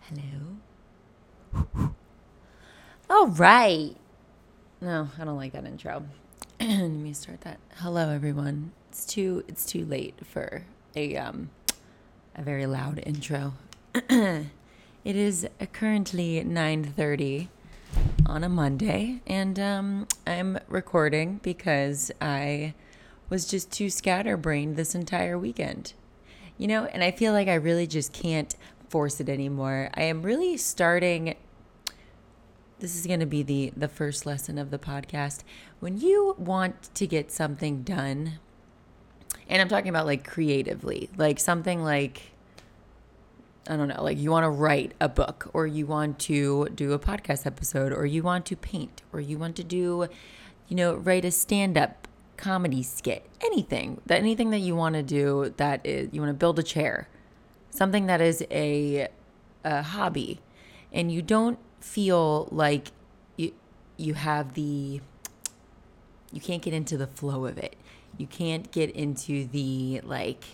Hello. All right. No, I don't like that intro. Let me start that. Hello, everyone. It's too it's too late for a um a very loud intro. it is currently nine thirty on a Monday, and um, I'm recording because I was just too scatterbrained this entire weekend. You know, and I feel like I really just can't force it anymore. I am really starting this is going to be the the first lesson of the podcast. When you want to get something done, and I'm talking about like creatively, like something like I don't know, like you want to write a book or you want to do a podcast episode or you want to paint or you want to do you know, write a stand-up comedy skit, anything. That anything that you want to do that is you want to build a chair. Something that is a a hobby and you don't feel like you you have the you can't get into the flow of it. You can't get into the like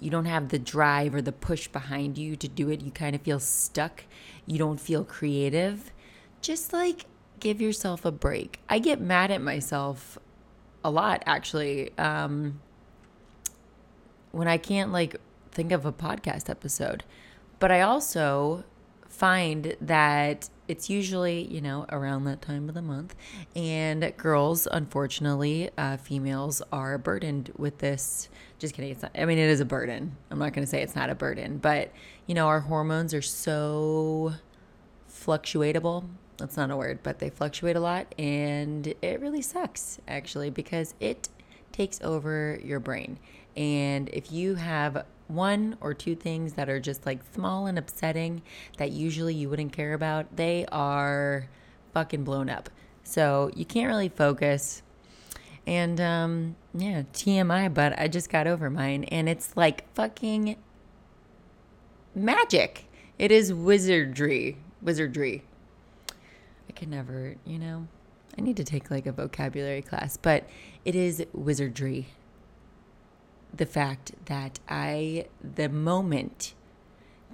you don't have the drive or the push behind you to do it. You kind of feel stuck. You don't feel creative. Just like give yourself a break. I get mad at myself a lot actually um when I can't like think of a podcast episode. But I also find that it's usually, you know, around that time of the month. And girls, unfortunately, uh, females are burdened with this. Just kidding. It's not, I mean, it is a burden. I'm not going to say it's not a burden, but, you know, our hormones are so fluctuatable. That's not a word, but they fluctuate a lot. And it really sucks, actually, because it takes over your brain. And if you have one or two things that are just like small and upsetting that usually you wouldn't care about, they are fucking blown up. So you can't really focus. And um, yeah, TMI, but I just got over mine. And it's like fucking magic. It is wizardry. Wizardry. I can never, you know, I need to take like a vocabulary class, but it is wizardry the fact that I, the moment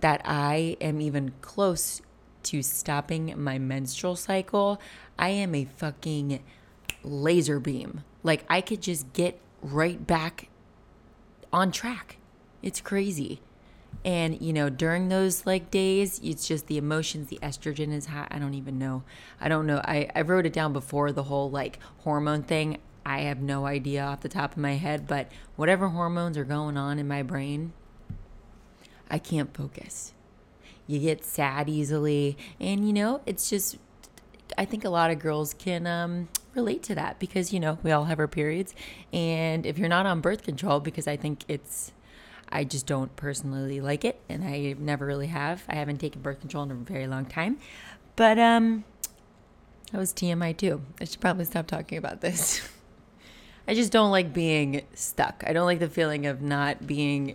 that I am even close to stopping my menstrual cycle, I am a fucking laser beam. Like I could just get right back on track. It's crazy. And, you know, during those like days, it's just the emotions, the estrogen is high. I don't even know. I don't know. I, I wrote it down before the whole like hormone thing. I have no idea off the top of my head, but whatever hormones are going on in my brain, I can't focus. You get sad easily, and you know, it's just I think a lot of girls can um, relate to that because you know we all have our periods, and if you're not on birth control, because I think it's, I just don't personally like it, and I never really have. I haven't taken birth control in a very long time, but um, that was TMI too. I should probably stop talking about this. I just don't like being stuck. I don't like the feeling of not being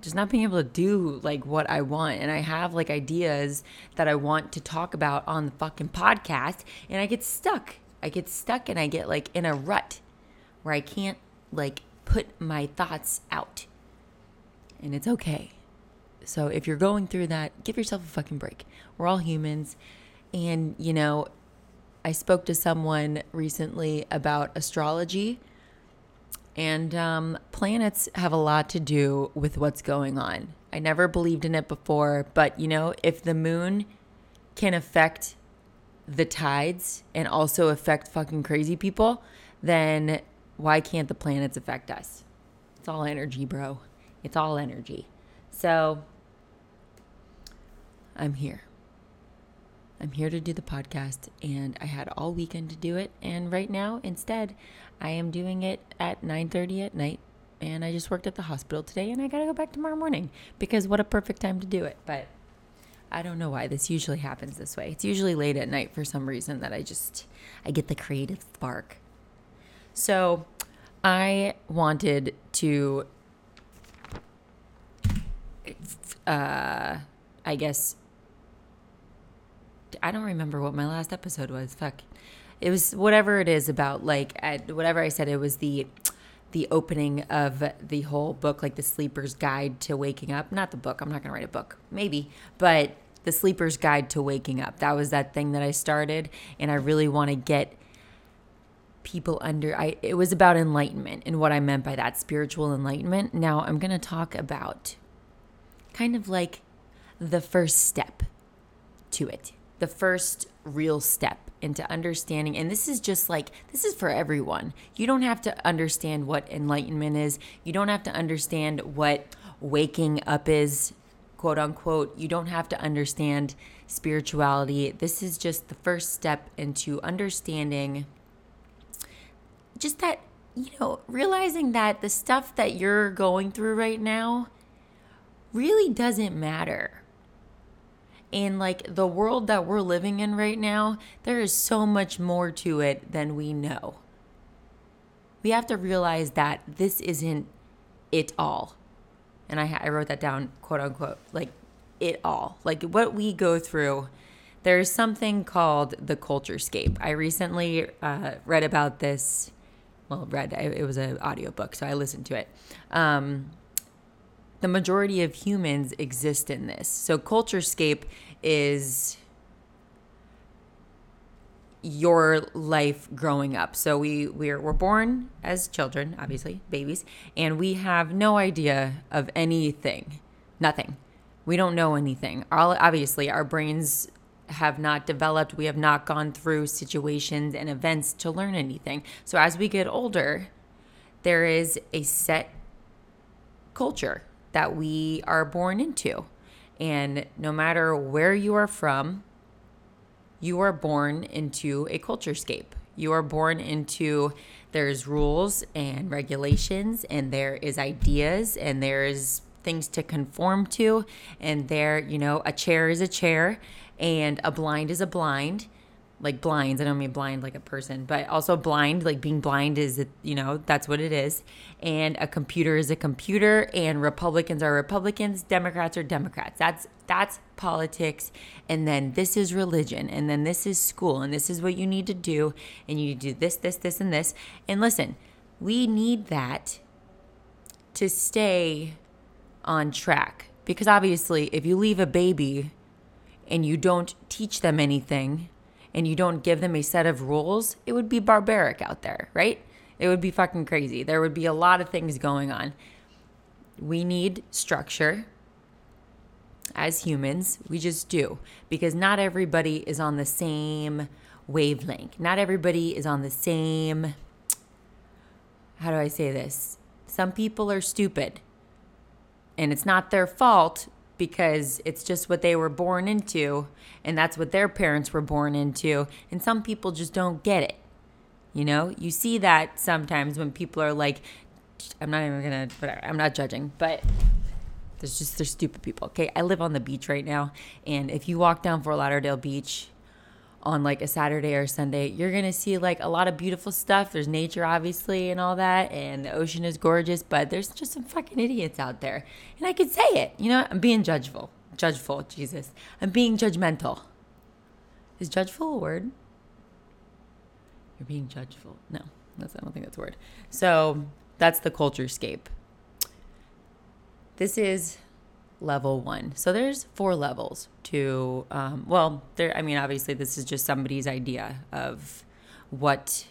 just not being able to do like what I want. And I have like ideas that I want to talk about on the fucking podcast and I get stuck. I get stuck and I get like in a rut where I can't like put my thoughts out. And it's okay. So if you're going through that, give yourself a fucking break. We're all humans. And, you know, I spoke to someone recently about astrology, and um, planets have a lot to do with what's going on. I never believed in it before, but you know, if the moon can affect the tides and also affect fucking crazy people, then why can't the planets affect us? It's all energy, bro. It's all energy. So I'm here. I'm here to do the podcast and I had all weekend to do it and right now instead I am doing it at 9:30 at night and I just worked at the hospital today and I got to go back tomorrow morning because what a perfect time to do it. But I don't know why this usually happens this way. It's usually late at night for some reason that I just I get the creative spark. So, I wanted to uh I guess I don't remember what my last episode was. Fuck. It was whatever it is about like at whatever I said it was the the opening of the whole book, like the Sleeper's Guide to Waking Up. Not the book, I'm not going to write a book, maybe, but the Sleeper's Guide to Waking Up. That was that thing that I started, and I really want to get people under I it was about enlightenment and what I meant by that spiritual enlightenment. Now I'm going to talk about kind of like the first step to it. The first real step into understanding and this is just like this is for everyone. You don't have to understand what enlightenment is. You don't have to understand what waking up is, quote unquote. You don't have to understand spirituality. This is just the first step into understanding just that, you know, realizing that the stuff that you're going through right now really doesn't matter. And like the world that we're living in right now, there is so much more to it than we know. We have to realize that this isn't it all. And I, I wrote that down, quote unquote, like it all. Like what we go through there's something called the culture scape. I recently uh, read about this well read it was an audiobook so i listened to it um, the majority of humans exist in this. So culturescape is your life growing up. So we we're, we're born as children obviously babies and we have no idea of anything nothing. We don't know anything. All, obviously our brains have not developed, we have not gone through situations and events to learn anything. So as we get older, there is a set culture that we are born into. And no matter where you are from, you are born into a culture scape. You are born into there's rules and regulations and there is ideas and there's things to conform to and there, you know, a chair is a chair and a blind is a blind like blinds. I don't mean blind like a person, but also blind, like being blind is, you know, that's what it is. And a computer is a computer, and Republicans are Republicans, Democrats are Democrats. That's that's politics. And then this is religion, and then this is school, and this is what you need to do, and you do this, this, this, and this. And listen, we need that to stay on track because obviously, if you leave a baby and you don't teach them anything and you don't give them a set of rules, it would be barbaric out there, right? It would be fucking crazy. There would be a lot of things going on. We need structure as humans. We just do because not everybody is on the same wavelength. Not everybody is on the same. How do I say this? Some people are stupid and it's not their fault because it's just what they were born into and that's what their parents were born into and some people just don't get it you know? You see that sometimes when people are like i'm not even gonna whatever i'm not judging but there's just there's stupid people okay? I live on the beach right now and if you walk down fort lauderdale beach on like a Saturday or Sunday, you're gonna see like a lot of beautiful stuff. There's nature, obviously, and all that, and the ocean is gorgeous, but there's just some fucking idiots out there. And I could say it, you know, I'm being judgeful. Judgeful, Jesus. I'm being judgmental. Is judgeful a word? You're being judgeful. No, that's, I don't think that's a word. So that's the culture scape. This is level one. So there's four levels to, um, well, there, I mean, obviously, this is just somebody's idea of what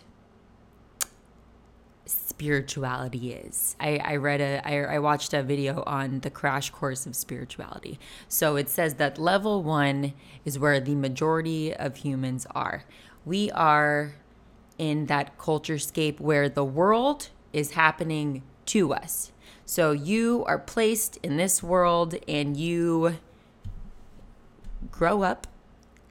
spirituality is. I, I read a, I, I watched a video on the crash course of spirituality. So it says that level one is where the majority of humans are. We are in that culture scape where the world is happening to us. So you are placed in this world and you grow up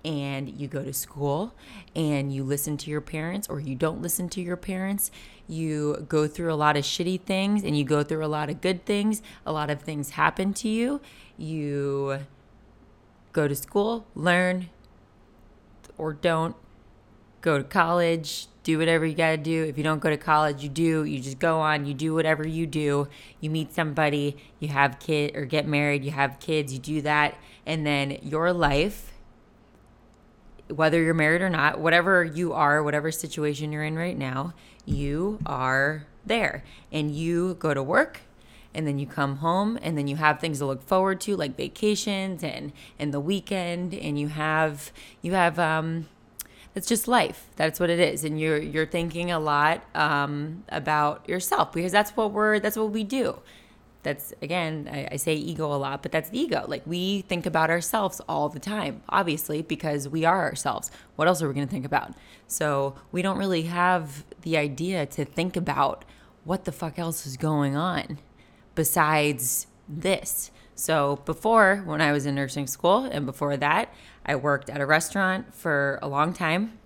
and you go to school and you listen to your parents or you don't listen to your parents. You go through a lot of shitty things and you go through a lot of good things. A lot of things happen to you. You go to school, learn or don't, go to college, do whatever you got to do. If you don't go to college, you do. You just go on, you do whatever you do. You meet somebody, you have kid or get married, you have kids, you do that, and then your life whether you're married or not, whatever you are, whatever situation you're in right now, you are there and you go to work and then you come home and then you have things to look forward to like vacations and and the weekend and you have you have um it's just life. That's what it is. And you're you're thinking a lot um, about yourself because that's what we're that's what we do. That's again I, I, say ego a lot but that's the ego. Like we think about ourselves all the time obviously because we are ourselves. What else are we going to think about? So we don't really have the idea to think about what the fuck else is going on besides this. So before when i was in nursing school and before that i worked at a restaurant for a long time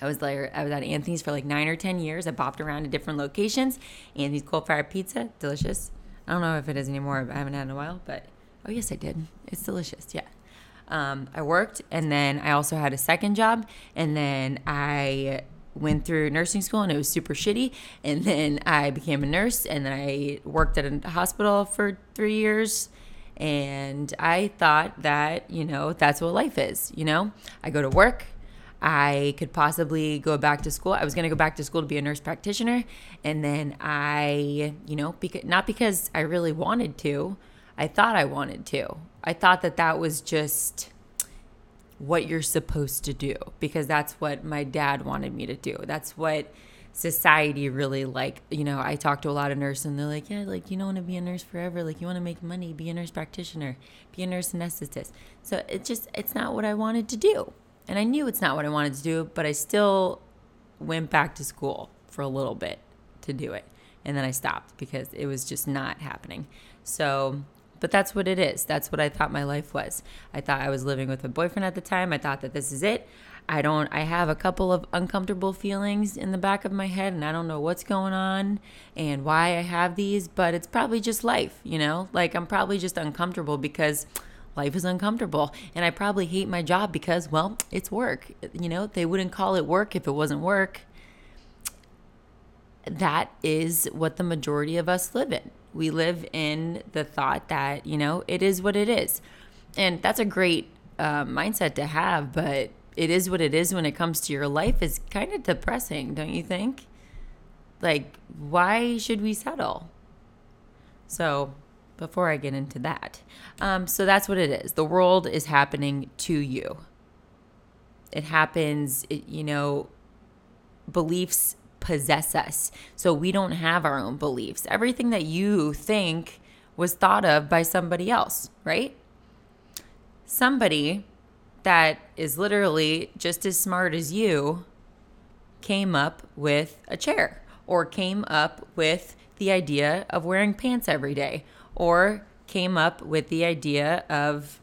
I was there. I was at Anthony's for like nine or ten years. I bopped around to different locations. Anthony's coal fired pizza, delicious. I don't know if it is anymore. I haven't had in a while, but oh yes, I did. It's delicious. Yeah. Um, I worked, and then I also had a second job, and then I went through nursing school, and it was super shitty. And then I became a nurse, and then I worked at a hospital for three years. And I thought that, you know, that's what life is. You know, I go to work, I could possibly go back to school. I was going to go back to school to be a nurse practitioner. And then I, you know, because, not because I really wanted to, I thought I wanted to. I thought that that was just what you're supposed to do because that's what my dad wanted me to do. That's what society really like. You know, I talk to a lot of nurses and they're like, yeah, like you don't want to be a nurse forever. Like you want to make money, be a nurse practitioner, be a nurse anesthetist. So it just, it's not what I wanted to do. And I knew it's not what I wanted to do, but I still went back to school for a little bit to do it. And then I stopped because it was just not happening. So, but that's what it is. That's what I thought my life was. I thought I was living with a boyfriend at the time. I thought that this is it. I don't, I have a couple of uncomfortable feelings in the back of my head, and I don't know what's going on and why I have these, but it's probably just life, you know? Like, I'm probably just uncomfortable because life is uncomfortable and i probably hate my job because well it's work. You know they wouldn't call it work if it wasn't work. That is what the majority of us live in. We live in the thought that you know it is what it is. And that's a great uh, mindset to have but it is what it is when it comes to your life is kind of depressing don't you think like why should we settle so before I get into that. Um, so that's what it is. The world is happening to you. It happens, it, you know, beliefs possess us. So we don't have our own beliefs. Everything that you think was thought of by somebody else, right? Somebody that is literally just as smart as you came up with a chair or came up with the idea of wearing pants every day or came up with the idea of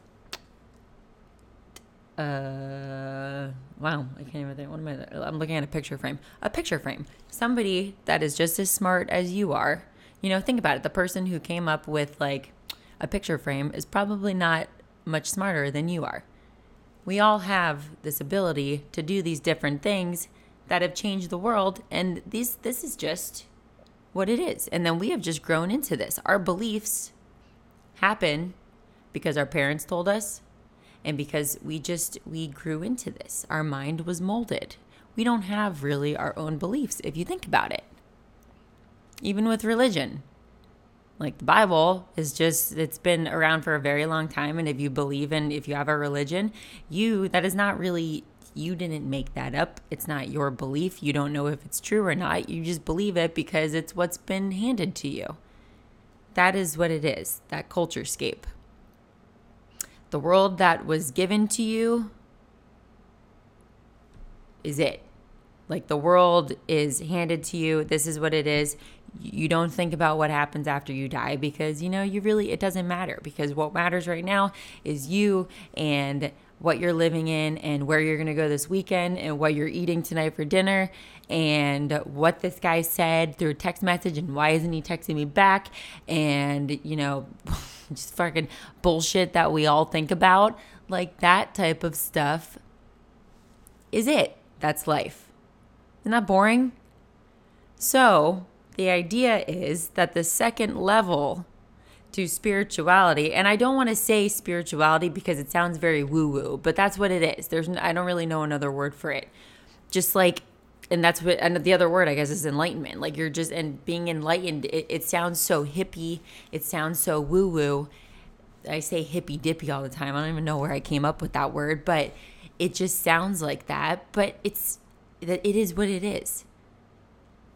uh wow i can't even think what am i i'm looking at a picture frame. A picture frame. Somebody that is just as smart as you are. You know think about it. The person who came up with like a picture frame is probably not much smarter than you are we all have this ability to do these different things that have changed the world and these this is just what it is. And then we have just grown into this. Our beliefs happen because our parents told us and because we just we grew into this. Our mind was molded. We don't have really our own beliefs if you think about it. Even with religion. Like the Bible is just it's been around for a very long time and if you believe in if you have a religion, you that is not really you didn't make that up. It's not your belief. You don't know if it's true or not. You just believe it because it's what's been handed to you. That is what it is, that culture scape. The world that was given to you is it. Like the world is handed to you. This is what it is. You don't think about what happens after you die because, you know, you really, it doesn't matter because what matters right now is you and what you're living in and where you're going to go this weekend and what you're eating tonight for dinner and what this guy said through a text message and why isn't he texting me back and you know just fucking bullshit that we all think about. Like that type of stuff is it. That's life. Isn't that boring? So the idea is that the second level to spirituality and i don't want to say spirituality because it sounds very woo woo but that's what it is. There's i don't really know another word for it. Just like and that's what and the other word i guess is enlightenment. Like you're just and being enlightened it, it sounds so hippie it sounds so woo woo i say hippy dippy all the time i don't even know where i came up with that word but it just sounds like that but it's that it is what it is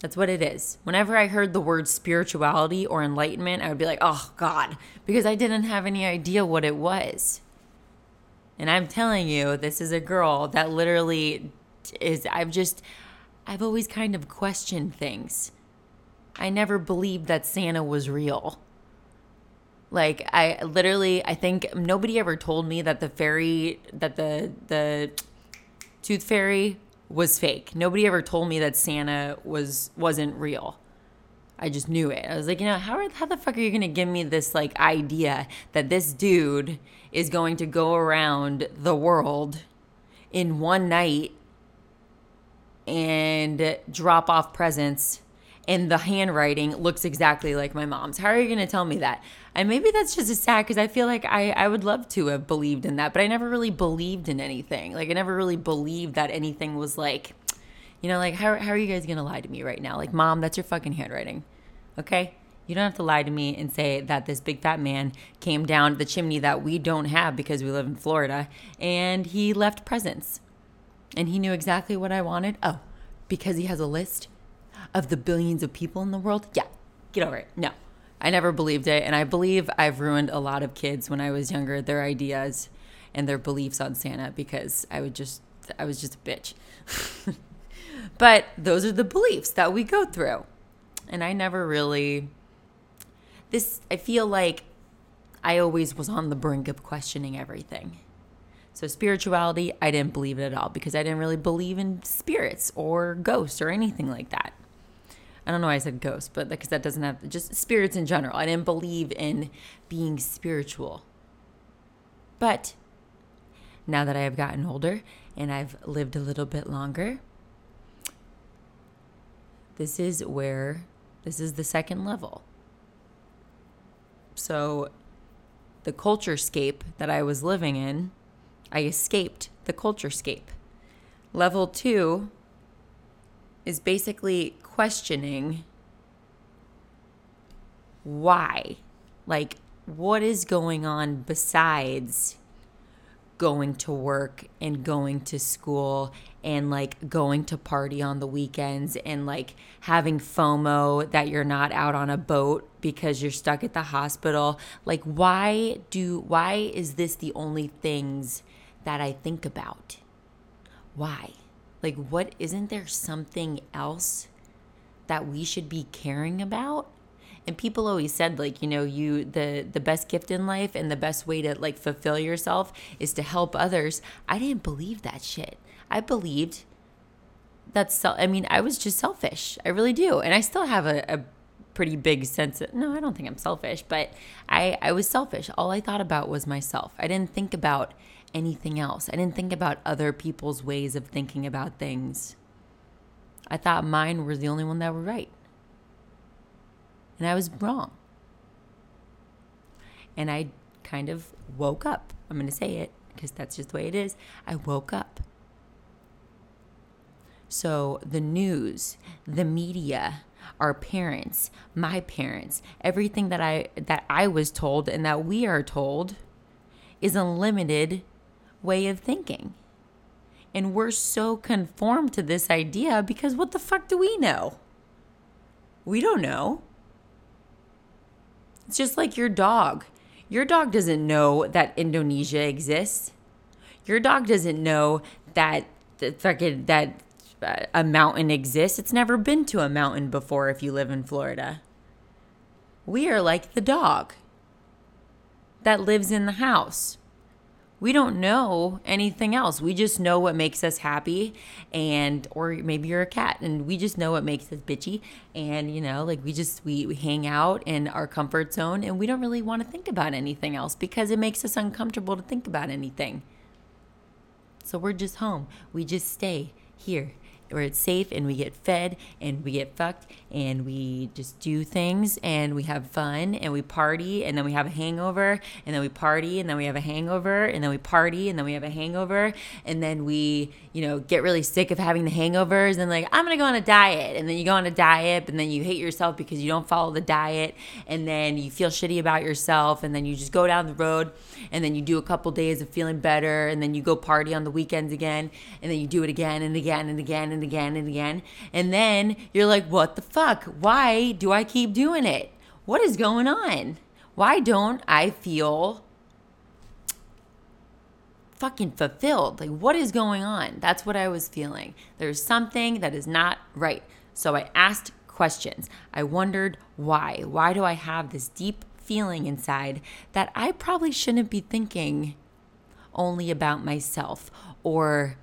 that's what it is. Whenever I heard the word spirituality or enlightenment, I would be like, oh God, because I didn't have any idea what it was. And I'm telling you, this is a girl that literally is, I've just, I've always kind of questioned things. I never believed that Santa was real. Like I literally I think nobody ever told me that the fairy that the the tooth fairy was fake. Nobody ever told me that Santa was wasn't real. I just knew it. I was like, you know, how, how the fuck are you to give me this like idea that this dude is going to go around the world in one night and drop off presents and the handwriting looks exactly like my mom's. How are you going to tell me that? And maybe that's just a sad because I feel like I, I would love to have believed in that, but I never really believed in anything. Like, I never really believed that anything was like, you know, like, how, how are you guys going to lie to me right now? Like, mom, that's your fucking handwriting. Okay? You don't have to lie to me and say that this big fat man came down the chimney that we don't have because we live in Florida and he left presents. And he knew exactly what I wanted. Oh, because he has a list of the billions of people in the world? Yeah, get over it. No, I never believed it. And I believe I've ruined a lot of kids when I was younger, their ideas and their beliefs on Santa because I would just, I was just a bitch. but those are the beliefs that we go through. And I never really, this, I feel like I always was on the brink of questioning everything. So, spirituality, I didn't believe it at all because I didn't really believe in spirits or ghosts or anything like that. I don't know why I said ghost, but because that doesn't have just spirits in general. I didn't believe in being spiritual. But now that I have gotten older and I've lived a little bit longer, this is where this is the second level. So the culture scape that I was living in, I escaped the culture scape. Level two is basically questioning why. Like, what is going on besides going to work and going to school and like going to party on the weekends and like having FOMO that you're not out on a boat because you're stuck at the hospital. Like why do why is this the only things that I think about? Why? Like what isn't there something else that we should be caring about? And people always said like you know you the the best gift in life and the best way to like fulfill yourself is to help others. I didn't believe that shit. I believed that's i mean i was just selfish. I really do. And i still have a, a pretty big sense of no i don't think i'm selfish but i i was selfish. All i thought about was myself. I didn't think about anything else i didn't think about other people's ways of thinking about things I thought mine were the only one that were right. And I was wrong. And I kind of woke up. I'm going to say it because that's just the way it is. I woke up. So the news, the media, our parents, my parents, everything that I that I was told and that we are told is unlimited limited way of thinking. And we're so conformed to this idea because what the fuck do we know? We don't know. It's just like your dog. Your dog doesn't know that Indonesia exists. Your dog doesn't know that fucking that uh, a mountain exists. It's never been to a mountain before if you live in Florida. We are like the dog that lives in the house we don't know anything else. We just know what makes us happy and or maybe you're a cat and we just know what makes us bitchy and you know, like we just we, we hang out in our comfort zone and we don't really want to think about anything else because it makes us uncomfortable to think about anything. So we're just home. We just stay here where it's safe and we get fed and we get fucked and we just do things and we have fun and we party and then we have a hangover and then we party and then we have a hangover and then we party and then we have a hangover and then we you know get really sick of having the hangovers and like i'm gonna go on a diet and then you go on a diet and then you hate yourself because you don't follow the diet and then you feel shitty about yourself and then you just go down the road and then you do a couple days of feeling better and then you go party on the weekends again and then you do it again and again and again again and again. And then you're like, what the fuck? Why do I keep doing it? What is going on? Why don't I feel fucking fulfilled? Like, what is going on? That's what I was feeling. There's something that is not right. So I asked questions. I wondered why. Why do I have this deep feeling inside that I probably shouldn't be thinking only about myself or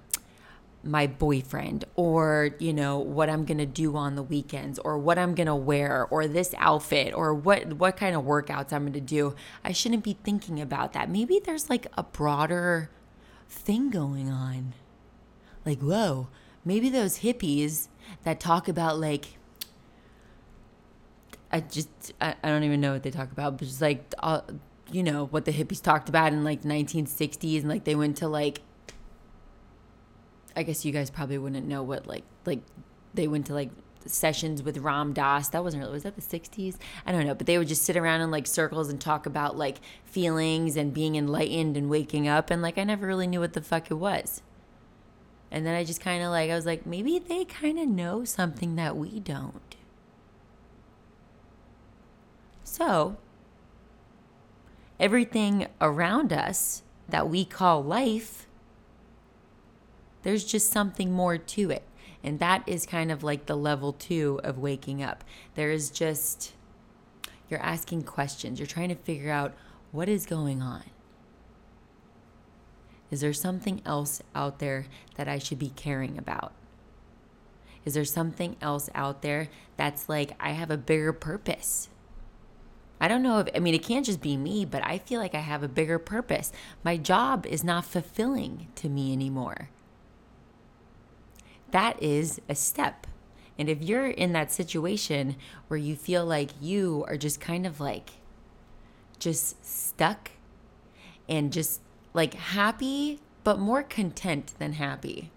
my boyfriend or you know what I'm going to do on the weekends or what I'm going to wear or this outfit or what what kind of workouts I'm going to do. I shouldn't be thinking about that. Maybe there's like a broader thing going on. Like, whoa, maybe those hippies that talk about like I just I, I don't even know what they talk about, but just like uh, you know what the hippies talked about in like 1960s and like they went to like I guess you guys probably wouldn't know what like like they went to like sessions with Ram Dass. That wasn't really was that the 60s? I don't know, but they would just sit around in like circles and talk about like feelings and being enlightened and waking up and like I never really knew what the fuck it was. And then I just kind of like I was like maybe they kind of know something that we don't. So, everything around us that we call life there's just something more to it. And that is kind of like the level two of waking up. There is just, you're asking questions, you're trying to figure out what is going on. Is there something else out there that I should be caring about? Is there something else out there that's like, I have a bigger purpose? I don't know if, I mean, it can't just be me, but I feel like I have a bigger purpose. My job is not fulfilling to me anymore that is a step. And if you're in that situation where you feel like you are just kind of like just stuck and just like happy, but more content than happy,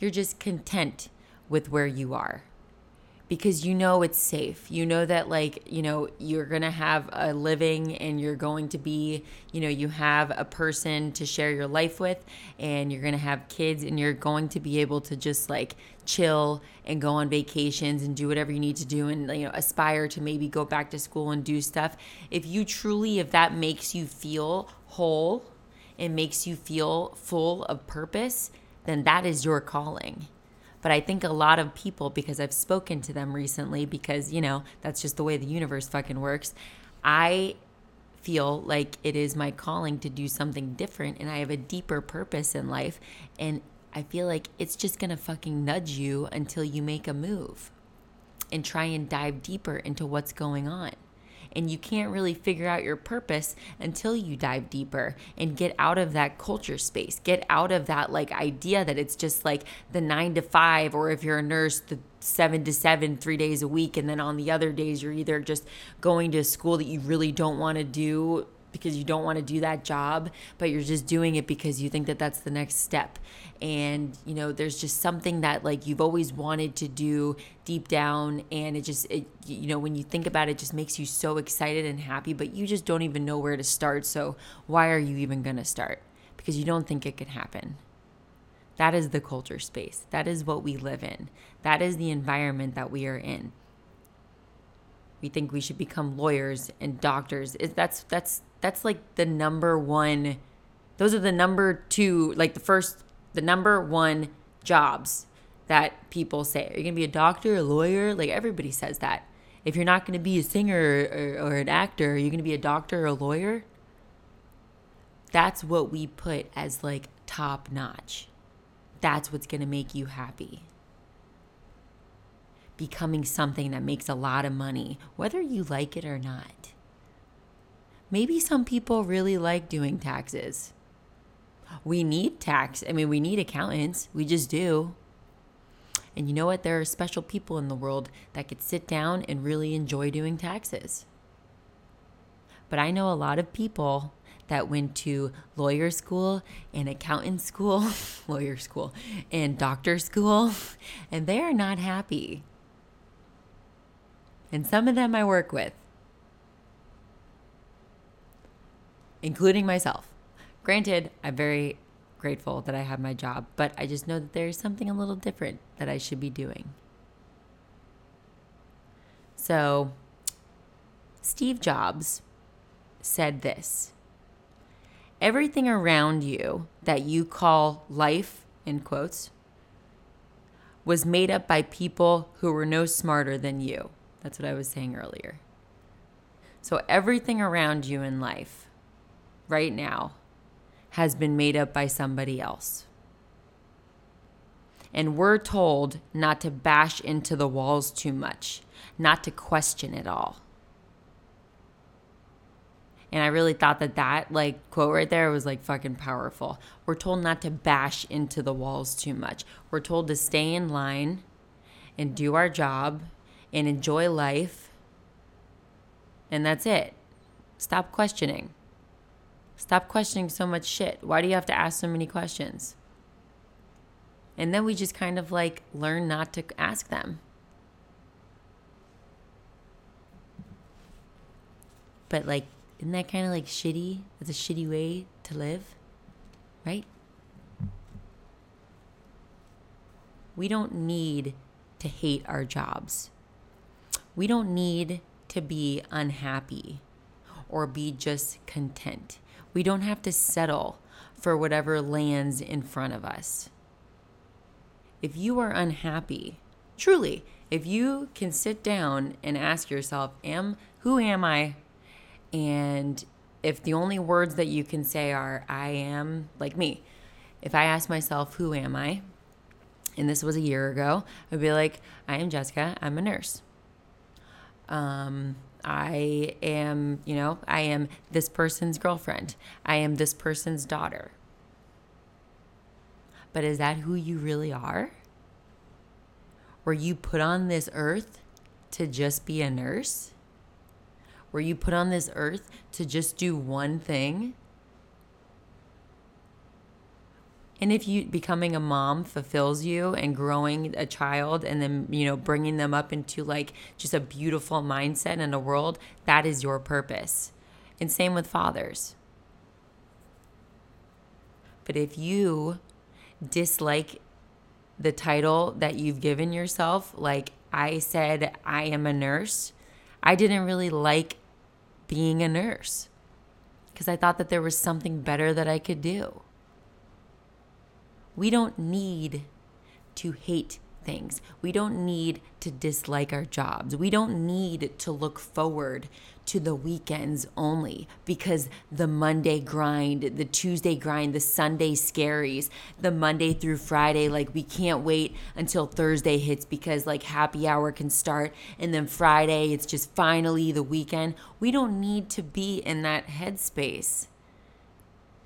you're just content with where you are because you know it's safe. You know that, like, you know, you're going to have a living and you're going to be, you know, you have a person to share your life with and you're going to have kids and you're going to be able to just like chill and go on vacations and do whatever you need to do and, you know, aspire to maybe go back to school and do stuff. If you truly, if that makes you feel whole, it makes you feel full of purpose, then that is your calling. But I think a lot of people, because I've spoken to them recently, because, you know, that's just the way the universe fucking works, I feel like it is my calling to do something different and I have a deeper purpose in life. And I feel like it's just gonna fucking nudge you until you make a move and try and dive deeper into what's going on and you can't really figure out your purpose until you dive deeper and get out of that culture space get out of that like idea that it's just like the nine to five or if you're a nurse the seven to seven three days a week and then on the other days you're either just going to school that you really don't want to do because you don't want to do that job, but you're just doing it because you think that that's the next step. And, you know, there's just something that like you've always wanted to do deep down. And it just, it, you know, when you think about it, it just makes you so excited and happy, but you just don't even know where to start. So why are you even going to start? Because you don't think it can happen. That is the culture space. That is what we live in. That is the environment that we are in we think we should become lawyers and doctors is that's that's that's like the number one those are the number two like the first the number one jobs that people say. Are you gonna be a doctor a lawyer? Like everybody says that. If you're not gonna be a singer or, or an actor are you gonna be a doctor or a lawyer? That's what we put as like top notch. That's what's gonna make you happy. Becoming something that makes a lot of money whether you like it or not maybe some people really like doing taxes. We need tax. I mean, we need accountants. We just do. And you know what? There are special people in the world that could sit down and really enjoy doing taxes. But I know a lot of people that went to lawyer school and accountant school, lawyer school, and doctor school, and they are not happy. And some of them I work with, including myself. Granted, I'm very grateful that I have my job, but I just know that there's something a little different that I should be doing. So, Steve Jobs said this everything around you that you call life, in quotes, was made up by people who were no smarter than you. That's what I was saying earlier. So everything around you in life right now has been made up by somebody else. And we're told not to bash into the walls too much, not to question it all. And I really thought that that like quote right there was like fucking powerful. We're told not to bash into the walls too much. We're told to stay in line and do our job and enjoy life. And that's it. Stop questioning. Stop questioning so much shit. Why do you have to ask so many questions? And then we just kind of like learn not to ask them. But like isn't that kind of like shitty? That's a shitty way to live, right? We don't need to hate our jobs. We don't need to be unhappy or be just content. We don't have to settle for whatever lands in front of us. If you are unhappy, truly, if you can sit down and ask yourself, am who am I and if the only words that you can say are, I am like me, if I ask myself, who am I? And this was a year ago, I'd be like, I am Jessica, I'm a nurse. Um, I am, you know, I am this person's girlfriend. I am this person's daughter. But is that who you really are? Were you put on this earth to just be a nurse? Were you put on this earth to just do one thing? And if you becoming a mom fulfills you and growing a child and then, you know, bringing them up into like just a beautiful mindset and a world, that is your purpose. And same with fathers. But if you dislike the title that you've given yourself, like I said, I am a nurse, I didn't really like being a nurse because I thought that there was something better that I could do. We don't need to hate things. We don't need to dislike our jobs. We don't need to look forward to the weekends only because the Monday grind, the Tuesday grind, the Sunday scaries, the Monday through Friday, like we can't wait until Thursday hits because like happy hour can start and then Friday it's just finally the weekend. We don't need to be in that headspace.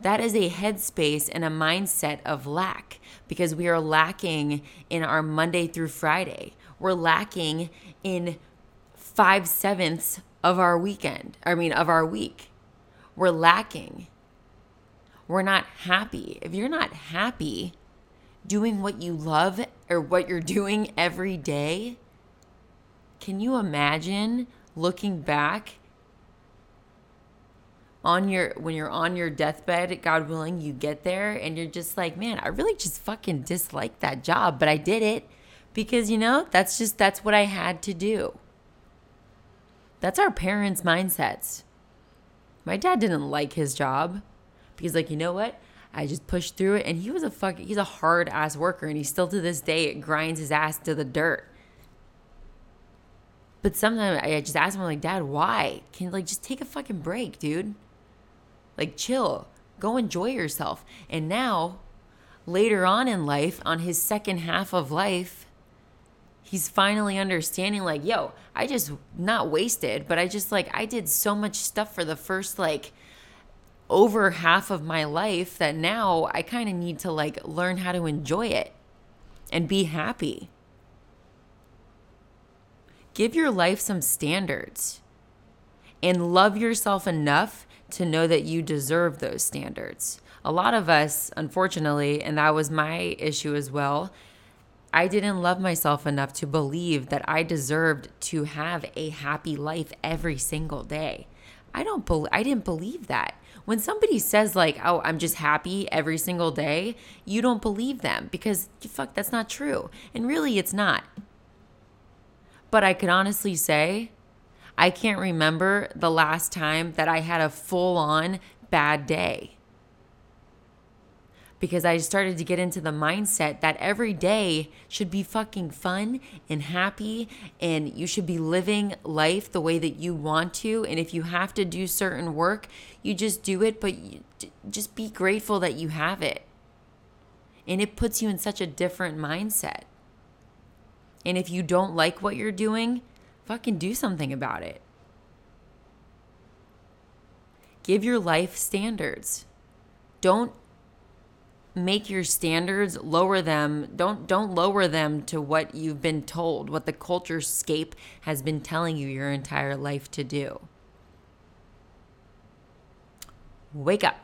That is a headspace and a mindset of lack because we are lacking in our Monday through Friday. We're lacking in five sevenths of our weekend, I mean, of our week. We're lacking. We're not happy. If you're not happy doing what you love or what you're doing every day, can you imagine looking back on your when you're on your deathbed, God willing, you get there and you're just like, man, I really just fucking dislike that job, but I did it because you know, that's just that's what I had to do. That's our parents' mindsets. My dad didn't like his job because, like, you know what? I just pushed through it, and he was a fuck. He's a hard ass worker, and he still to this day grinds his ass to the dirt. But sometimes I just ask him, like, Dad, why? Can like just take a fucking break, dude? Like, chill, go enjoy yourself. And now, later on in life, on his second half of life, he's finally understanding like yo i just not wasted but i just like i did so much stuff for the first like over half of my life that now i kind of need to like learn how to enjoy it and be happy give your life some standards and love yourself enough to know that you deserve those standards. A lot of us, unfortunately, and that was my issue as well, I didn't love myself enough to believe that I deserved to have a happy life every single day. I don't I didn't believe that. When somebody says like, "Oh, I'm just happy every single day," you don't believe them because fuck, that's not true. And really it's not. But I could honestly say I can't remember the last time that I had a full-on bad day because I started to get into the mindset that every day should be fucking fun and happy and you should be living life the way that you want to and if you have to do certain work, you just do it but you, just be grateful that you have it. And it puts you in such a different mindset. And if you don't like what you're doing, fucking do something about it. Give your life standards. Don't make your standards lower them don't don't lower them to what you've been told what the culture scape has been telling you your entire life to do wake up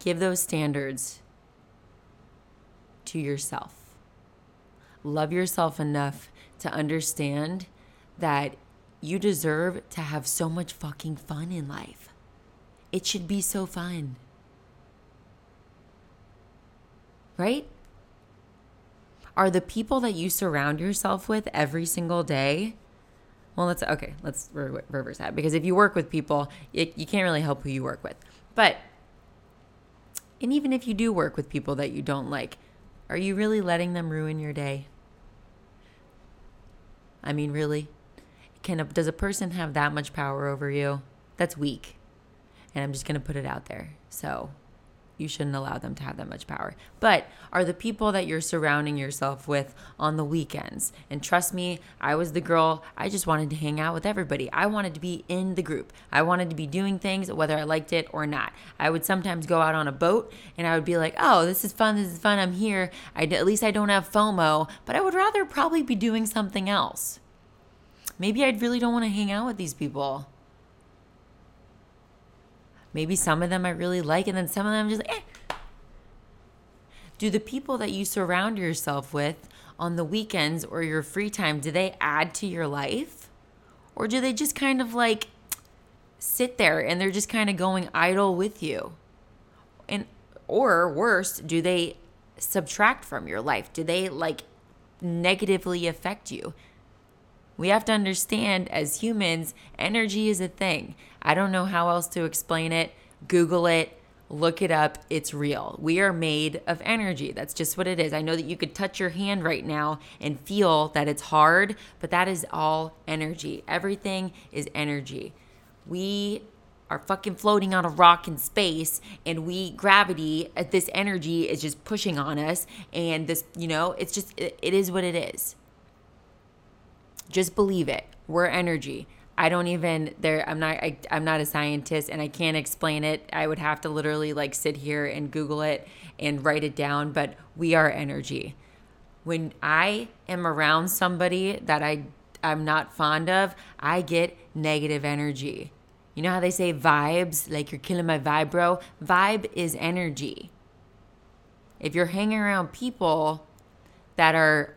give those standards to yourself love yourself enough to understand that you deserve to have so much fucking fun in life it should be so fun right? Are the people that you surround yourself with every single day? Well, let's okay, let's reverse that because if you work with people, it, you can't really help who you work with. But and even if you do work with people that you don't like, are you really letting them ruin your day? I mean, really? Can a, does a person have that much power over you? That's weak. And I'm just going to put it out there. So, you shouldn't allow them to have that much power. But are the people that you're surrounding yourself with on the weekends? And trust me, I was the girl, I just wanted to hang out with everybody. I wanted to be in the group. I wanted to be doing things whether I liked it or not. I would sometimes go out on a boat and I would be like, oh, this is fun, this is fun, I'm here. I, at least I don't have FOMO, but I would rather probably be doing something else. Maybe I really don't want to hang out with these people. Maybe some of them I really like, and then some of them just like, eh. Do the people that you surround yourself with on the weekends or your free time, do they add to your life? Or do they just kind of like sit there and they're just kind of going idle with you? And or worse, do they subtract from your life? Do they like negatively affect you? We have to understand as humans, energy is a thing. I don't know how else to explain it. Google it, look it up. It's real. We are made of energy. That's just what it is. I know that you could touch your hand right now and feel that it's hard, but that is all energy. Everything is energy. We are fucking floating on a rock in space and we gravity uh, this energy is just pushing on us and this you know it's just it, it is what it is just believe it. We're energy. I don't even there I'm not I, I'm not a scientist and I can't explain it. I would have to literally like sit here and google it and write it down, but we are energy. When I am around somebody that I I'm not fond of, I get negative energy. You know how they say vibes, like you're killing my vibe, bro? Vibe is energy. If you're hanging around people that are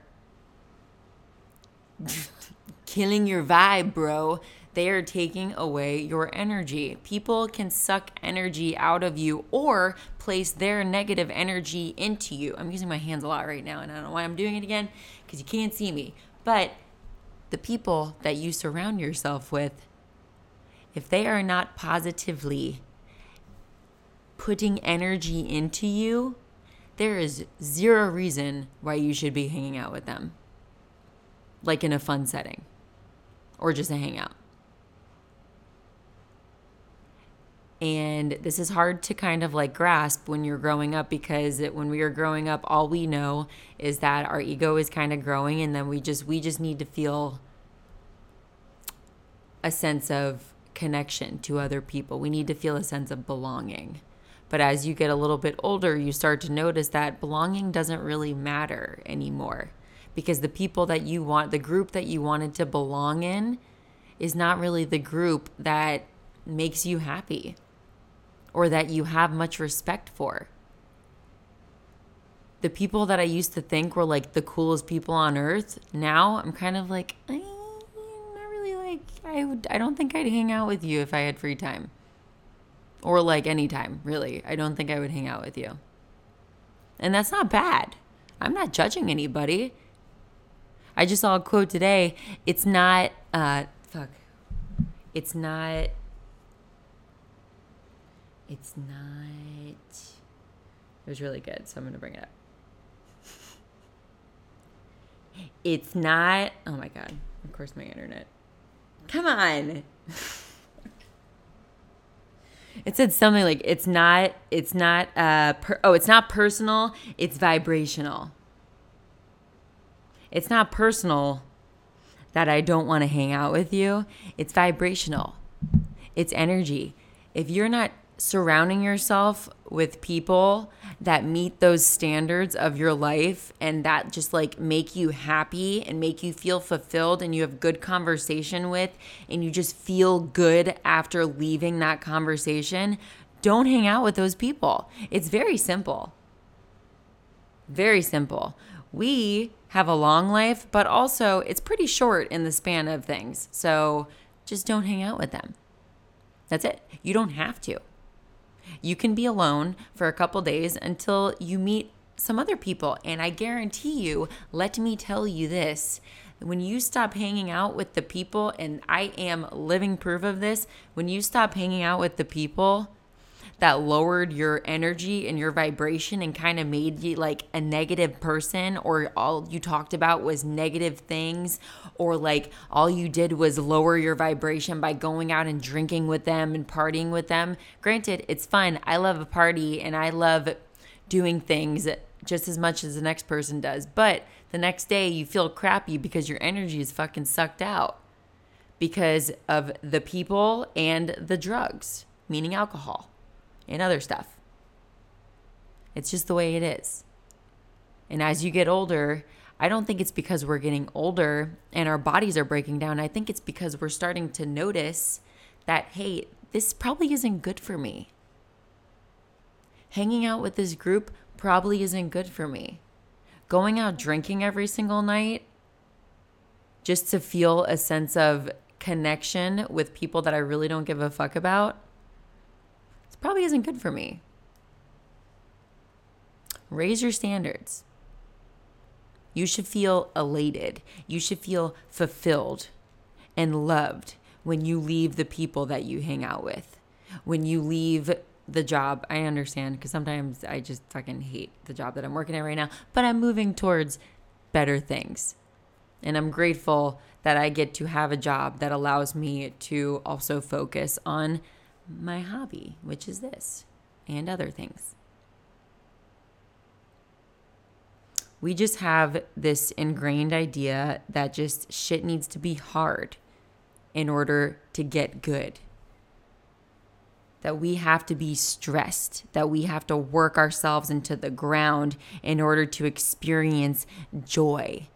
killing your vibe, bro. They are taking away your energy. People can suck energy out of you or place their negative energy into you. I'm using my hands a lot right now, and I don't know why I'm doing it again because you can't see me. But the people that you surround yourself with, if they are not positively putting energy into you, there is zero reason why you should be hanging out with them, like in a fun setting or just a hangout. And this is hard to kind of like grasp when you're growing up because it, when we are growing up, all we know is that our ego is kind of growing, and then we just we just need to feel a sense of connection to other people. We need to feel a sense of belonging. But as you get a little bit older, you start to notice that belonging doesn't really matter anymore because the people that you want, the group that you wanted to belong in, is not really the group that makes you happy or that you have much respect for. The people that I used to think were like the coolest people on earth, now I'm kind of like, eh, not really like, I, would, I don't think I'd hang out with you if I had free time. Or like anytime, really. I don't think I would hang out with you. And that's not bad. I'm not judging anybody. I just saw a quote today. It's not, uh, fuck. It's not, it's not, it was really good, so I'm going to bring it up. It's not, oh my God. Of course, my internet. Come on. It said something like it's not it's not uh per, oh it's not personal, it's vibrational. It's not personal that I don't want to hang out with you. It's vibrational. It's energy. If you're not surrounding yourself with people that meet those standards of your life and that just like make you happy and make you feel fulfilled and you have good conversation with and you just feel good after leaving that conversation, don't hang out with those people. It's very simple. Very simple. We have a long life, but also it's pretty short in the span of things. So just don't hang out with them. That's it. You don't have to. You can be alone for a couple days until you meet some other people. And I guarantee you, let me tell you this when you stop hanging out with the people, and I am living proof of this, when you stop hanging out with the people that lowered your energy and your vibration and kind of made you like a negative person or all you talked about was negative things or like all you did was lower your vibration by going out and drinking with them and partying with them. Granted, it's fun. I love a party and I love doing things just as much as the next person does. But the next day you feel crappy because your energy is fucking sucked out because of the people and the drugs, meaning alcohol and other stuff. It's just the way it is. And as you get older, I don't think it's because we're getting older and our bodies are breaking down. I think it's because we're starting to notice that, hey, this probably isn't good for me. Hanging out with this group probably isn't good for me. Going out drinking every single night just to feel a sense of connection with people that I really don't give a fuck about probably isn't good for me. Raise your standards. You should feel elated. You should feel fulfilled and loved when you leave the people that you hang out with. When you leave the job, I understand because sometimes I just fucking hate the job that I'm working at right now, but I'm moving towards better things. And I'm grateful that I get to have a job that allows me to also focus on my hobby, which is this and other things. We just have this ingrained idea that just shit needs to be hard in order to get good. That we have to be stressed, that we have to work ourselves into the ground in order to experience joy.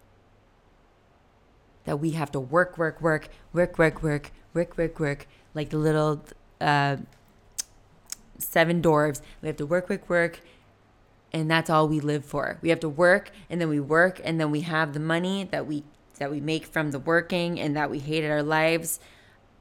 That we have to work, work, work, work, work, work, work, work, work, like the little uh, seven dwarves. We have to work, work, work. And that's all we live for. We have to work and then we work and then we have the money that we that we make from the working and that we hated our lives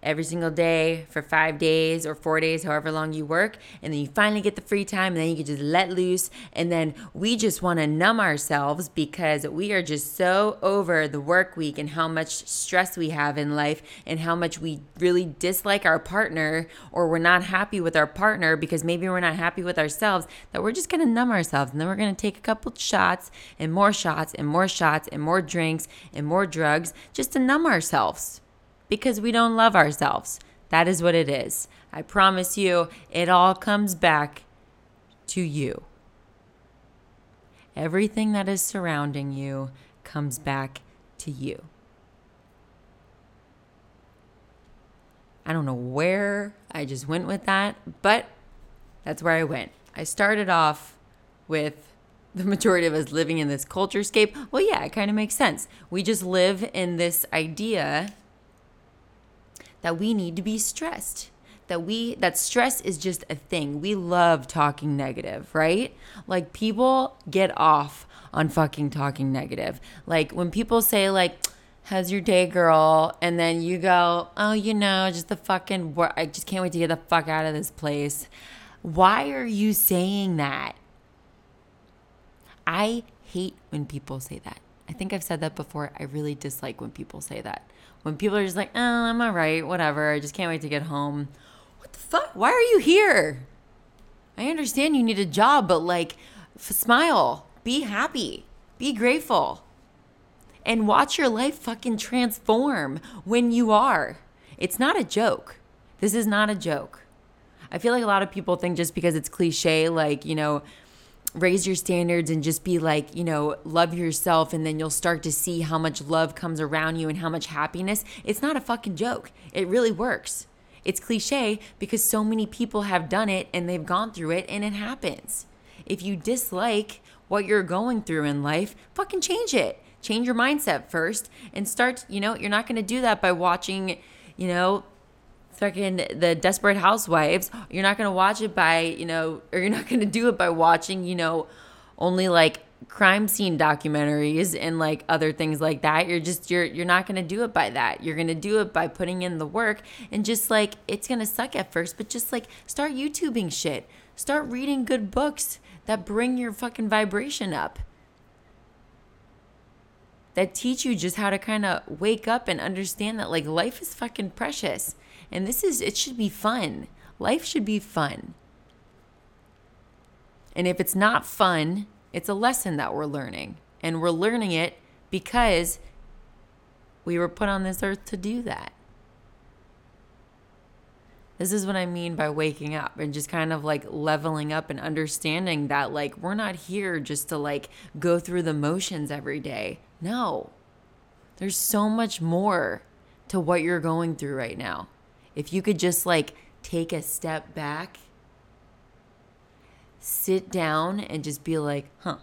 every single day for five days or four days, however long you work. And then you finally get the free time and then you can just let loose. And then we just want to numb ourselves because we are just so over the work week and how much stress we have in life and how much we really dislike our partner or we're not happy with our partner because maybe we're not happy with ourselves that we're just going to numb ourselves. And then we're going to take a couple shots and more shots and more shots and more drinks and more drugs just to numb ourselves because we don't love ourselves. That is what it is. I promise you, it all comes back to you. Everything that is surrounding you comes back to you. I don't know where I just went with that, but that's where I went. I started off with the majority of us living in this culture scape. Well, yeah, it kind of makes sense. We just live in this idea that we need to be stressed. That we that stress is just a thing. We love talking negative, right? Like people get off on fucking talking negative. Like when people say like how's your day, girl? And then you go, oh, you know, just the fucking, I just can't wait to get the fuck out of this place. Why are you saying that? I hate when people say that. I think I've said that before. I really dislike when people say that. When people are just like, oh, I'm all right, whatever. I just can't wait to get home. What the fuck? Why are you here? I understand you need a job, but like, f- smile, be happy, be grateful, and watch your life fucking transform when you are. It's not a joke. This is not a joke. I feel like a lot of people think just because it's cliche, like, you know, raise your standards and just be like, you know, love yourself and then you'll start to see how much love comes around you and how much happiness. It's not a fucking joke. It really works. It's cliche because so many people have done it and they've gone through it and it happens. If you dislike what you're going through in life, fucking change it. Change your mindset first and start, you know, you're not going to do that by watching, you know, fucking the desperate housewives you're not to watch it by you know or you're not to do it by watching you know only like crime scene documentaries and like other things like that. You're just you're you're not going to do it by that. You're going to do it by putting in the work and just like it's going to suck at first but just like start youtubing shit. Start reading good books that bring your fucking vibration up. That teach you just how to kind of wake up and understand that like life is fucking precious and this is, it should be fun. Life should be fun. And if it's not fun, it's a lesson that we're learning. And we're learning it because we were put on this earth to do that. This is what I mean by waking up and just kind of like leveling up and understanding that like we're not here just to like go through the motions every day. No. There's so much more to what you're going through right now. If you could just like take a step back, sit down, and just be like, huh.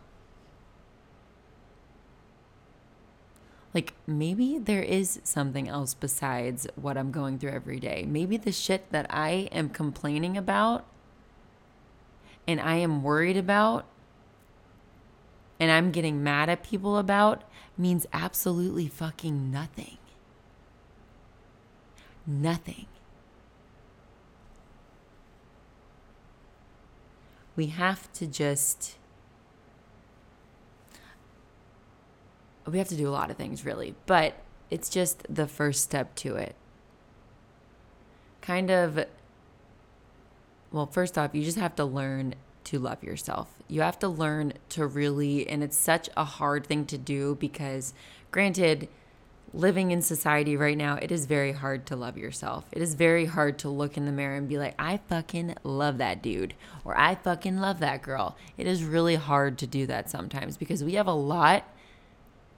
Like, maybe there is something else besides what I'm going through every day. Maybe the shit that I am complaining about and I am worried about and I'm getting mad at people about means absolutely fucking nothing. Nothing. We have to just we have to do a lot of things really, but it's just the first step to it. Kind of well, first off, you just have to learn to love yourself. You have to learn to really and it's such a hard thing to do because granted living in society right now, it is very hard to love yourself. It is very hard to look in the mirror and be like, I fucking love that dude or I fucking love that girl. It is really hard to do that sometimes because we have a lot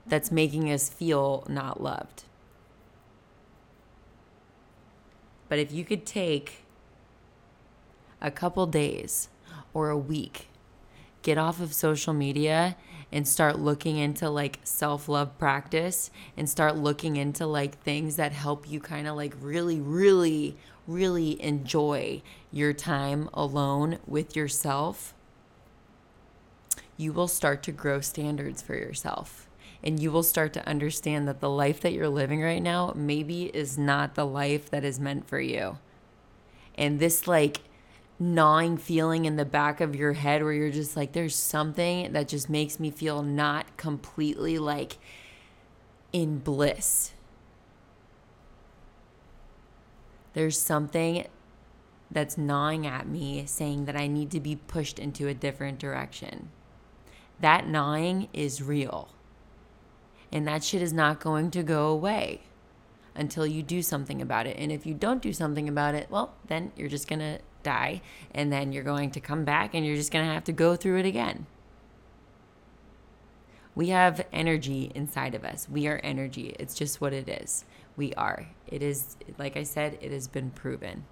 that's making us feel not loved. But if you could take a couple days or a week, get off of social media and start looking into like self love practice and start looking into like things that help you kind of like really, really, really enjoy your time alone with yourself, you will start to grow standards for yourself. And you will start to understand that the life that you're living right now maybe is not the life that is meant for you. And this, like, gnawing feeling in the back of your head where you're just like, there's something that just makes me feel not completely like in bliss. There's something that's gnawing at me saying that I need to be pushed into a different direction. That gnawing is real. And that shit is not going to go away until you do something about it. And if you don't do something about it, well, then you're just going to die, and then you're going to come back and you're just going to have to go through it again. We have energy inside of us. We are energy. It's just what it is. We are. It is, like I said, it has been proven.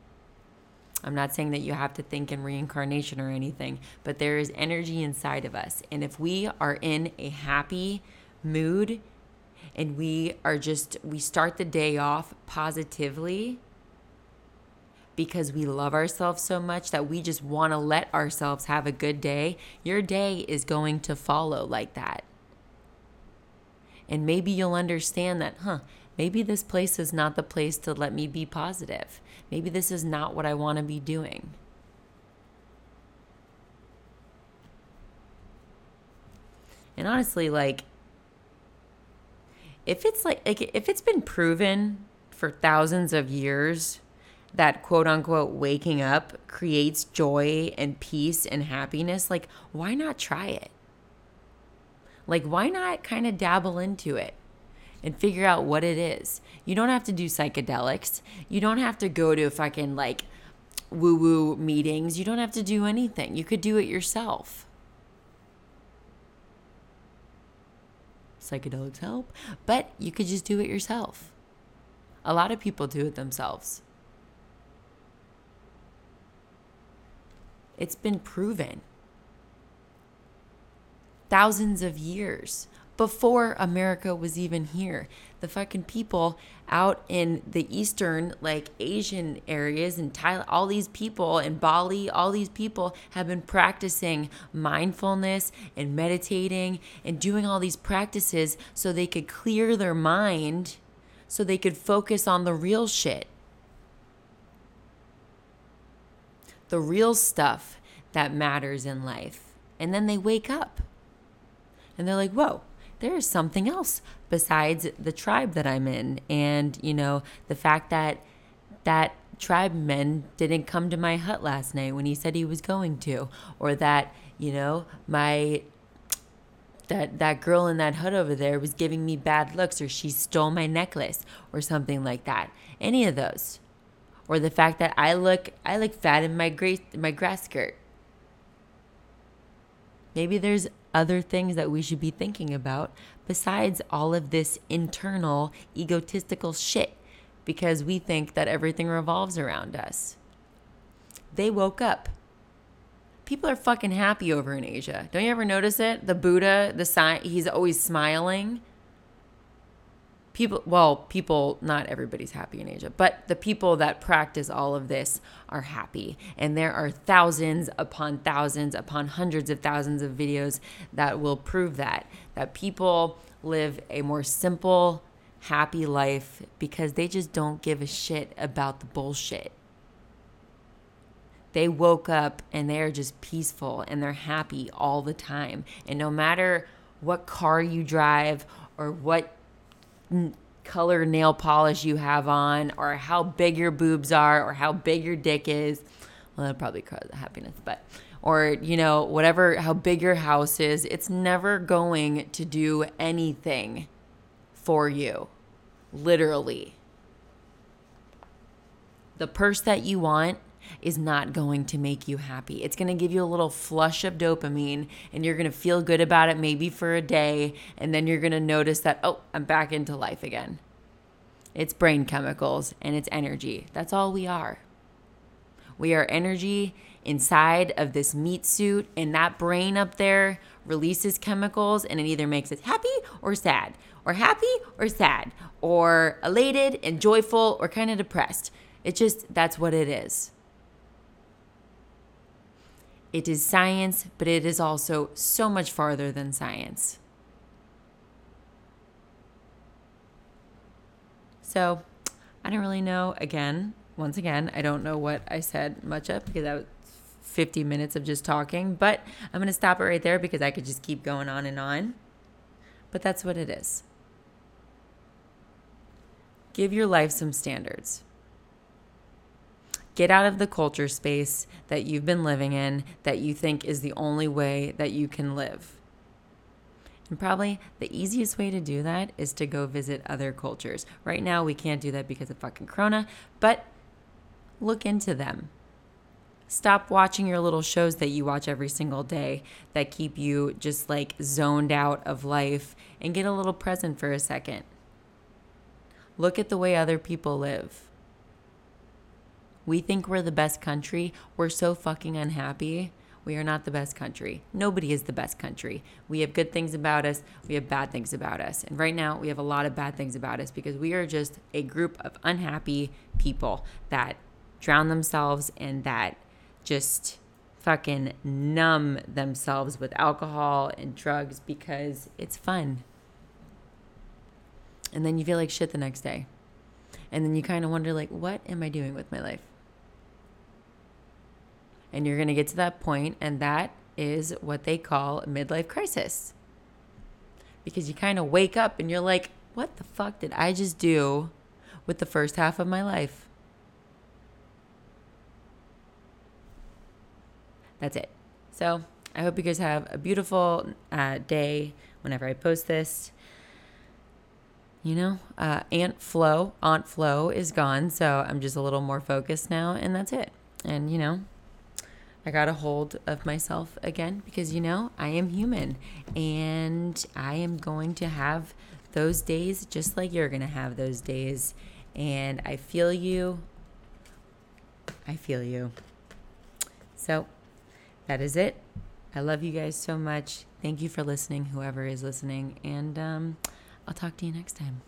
I'm not saying that you have to think in reincarnation or anything, but there is energy inside of us. And if we are in a happy mood and we are just, we start the day off positively because we love ourselves so much that we just want to let ourselves have a good day, your day is going to follow like that. And maybe you'll understand that, huh, maybe this place is not the place to let me be positive. Maybe this is not what I want to be doing. And honestly, like, if it's like, like if it's been proven for thousands of years that quote unquote waking up creates joy and peace and happiness, like, why not try it? Like, why not kind of dabble into it and figure out what it is? You don't have to do psychedelics. You don't have to go to fucking like woo woo meetings. You don't have to do anything. You could do it yourself. Psychedelics help, but you could just do it yourself. A lot of people do it themselves. It's been proven thousands of years before America was even here. The fucking people out in the eastern, like Asian areas and Thailand, all these people in Bali, all these people have been practicing mindfulness and meditating and doing all these practices so they could clear their mind, so they could focus on the real shit. The real stuff that matters in life. And then they wake up and they're like, whoa, there is something else besides the tribe that I'm in. And, you know, the fact that that tribe men didn't come to my hut last night when he said he was going to, or that, you know, my that that girl in that hut over there was giving me bad looks or she stole my necklace or something like that. Any of those. Or the fact that I look I look fat in my gray my grass skirt. Maybe there's other things that we should be thinking about besides all of this internal egotistical shit because we think that everything revolves around us. They woke up. People are fucking happy over in Asia. Don't you ever notice it? The Buddha, the sign, he's always smiling people well people not everybody's happy in asia but the people that practice all of this are happy. And there are thousands upon thousands upon hundreds of thousands of videos that will prove that that people live a more simple happy life because they just don't give a shit about the bullshit. They woke up and they're just peaceful and they're happy all the time. And no matter what car you drive or what color nail polish you have on, or how big your boobs are, or how big your dick is. Well, that probably cause happiness, but or you know whatever how big your house is, it's never going to do anything for you, literally. The purse that you want is not going to make you happy. It's going to give you a little flush of dopamine and you're going to feel good about it maybe for a day. And then you're going to notice that, oh, I'm back into life again. It's brain chemicals and it's energy. That's all we are. We are energy inside of this meat suit, and that brain up there releases chemicals, and it either makes us happy or sad, or happy or sad, or elated and joyful, or kind of depressed. It just, that's what it is. It is science, but it is also so much farther than science. So I don't really know. Again, once again, I don't know what I said much of because that was 50 minutes of just talking, but I'm going to stop it right there because I could just keep going on and on. But that's what it is. Give your life some standards. Get out of the culture space that you've been living in that you think is the only way that you can live. And probably the easiest way to do that is to go visit other cultures. Right now, we can't do that because of fucking Corona, but look into them. Stop watching your little shows that you watch every single day that keep you just like zoned out of life and get a little present for a second. Look at the way other people live We think we're the best country. We're so fucking unhappy. We are not the best country. Nobody is the best country. We have good things about us, we have bad things about us. And right now, we have a lot of bad things about us because we are just a group of unhappy people that drown themselves and that just fucking numb themselves with alcohol and drugs because it's fun. And then you feel like shit the next day. And then you kind of wonder like what am I doing with my life? And you're going to get to that point and that is what they call midlife crisis. Because you kind of wake up and you're like, what the fuck did I just do with the first half of my life? That's it. So I hope you guys have a beautiful uh, day whenever I post this. You know, uh, Aunt Flo, Aunt Flo is gone, so I'm just a little more focused now, and that's it. And you know, I got a hold of myself again because you know I am human, and I am going to have those days just like you're gonna have those days. And I feel you. I feel you. So that is it. I love you guys so much. Thank you for listening, whoever is listening. And um, I'll talk to you next time.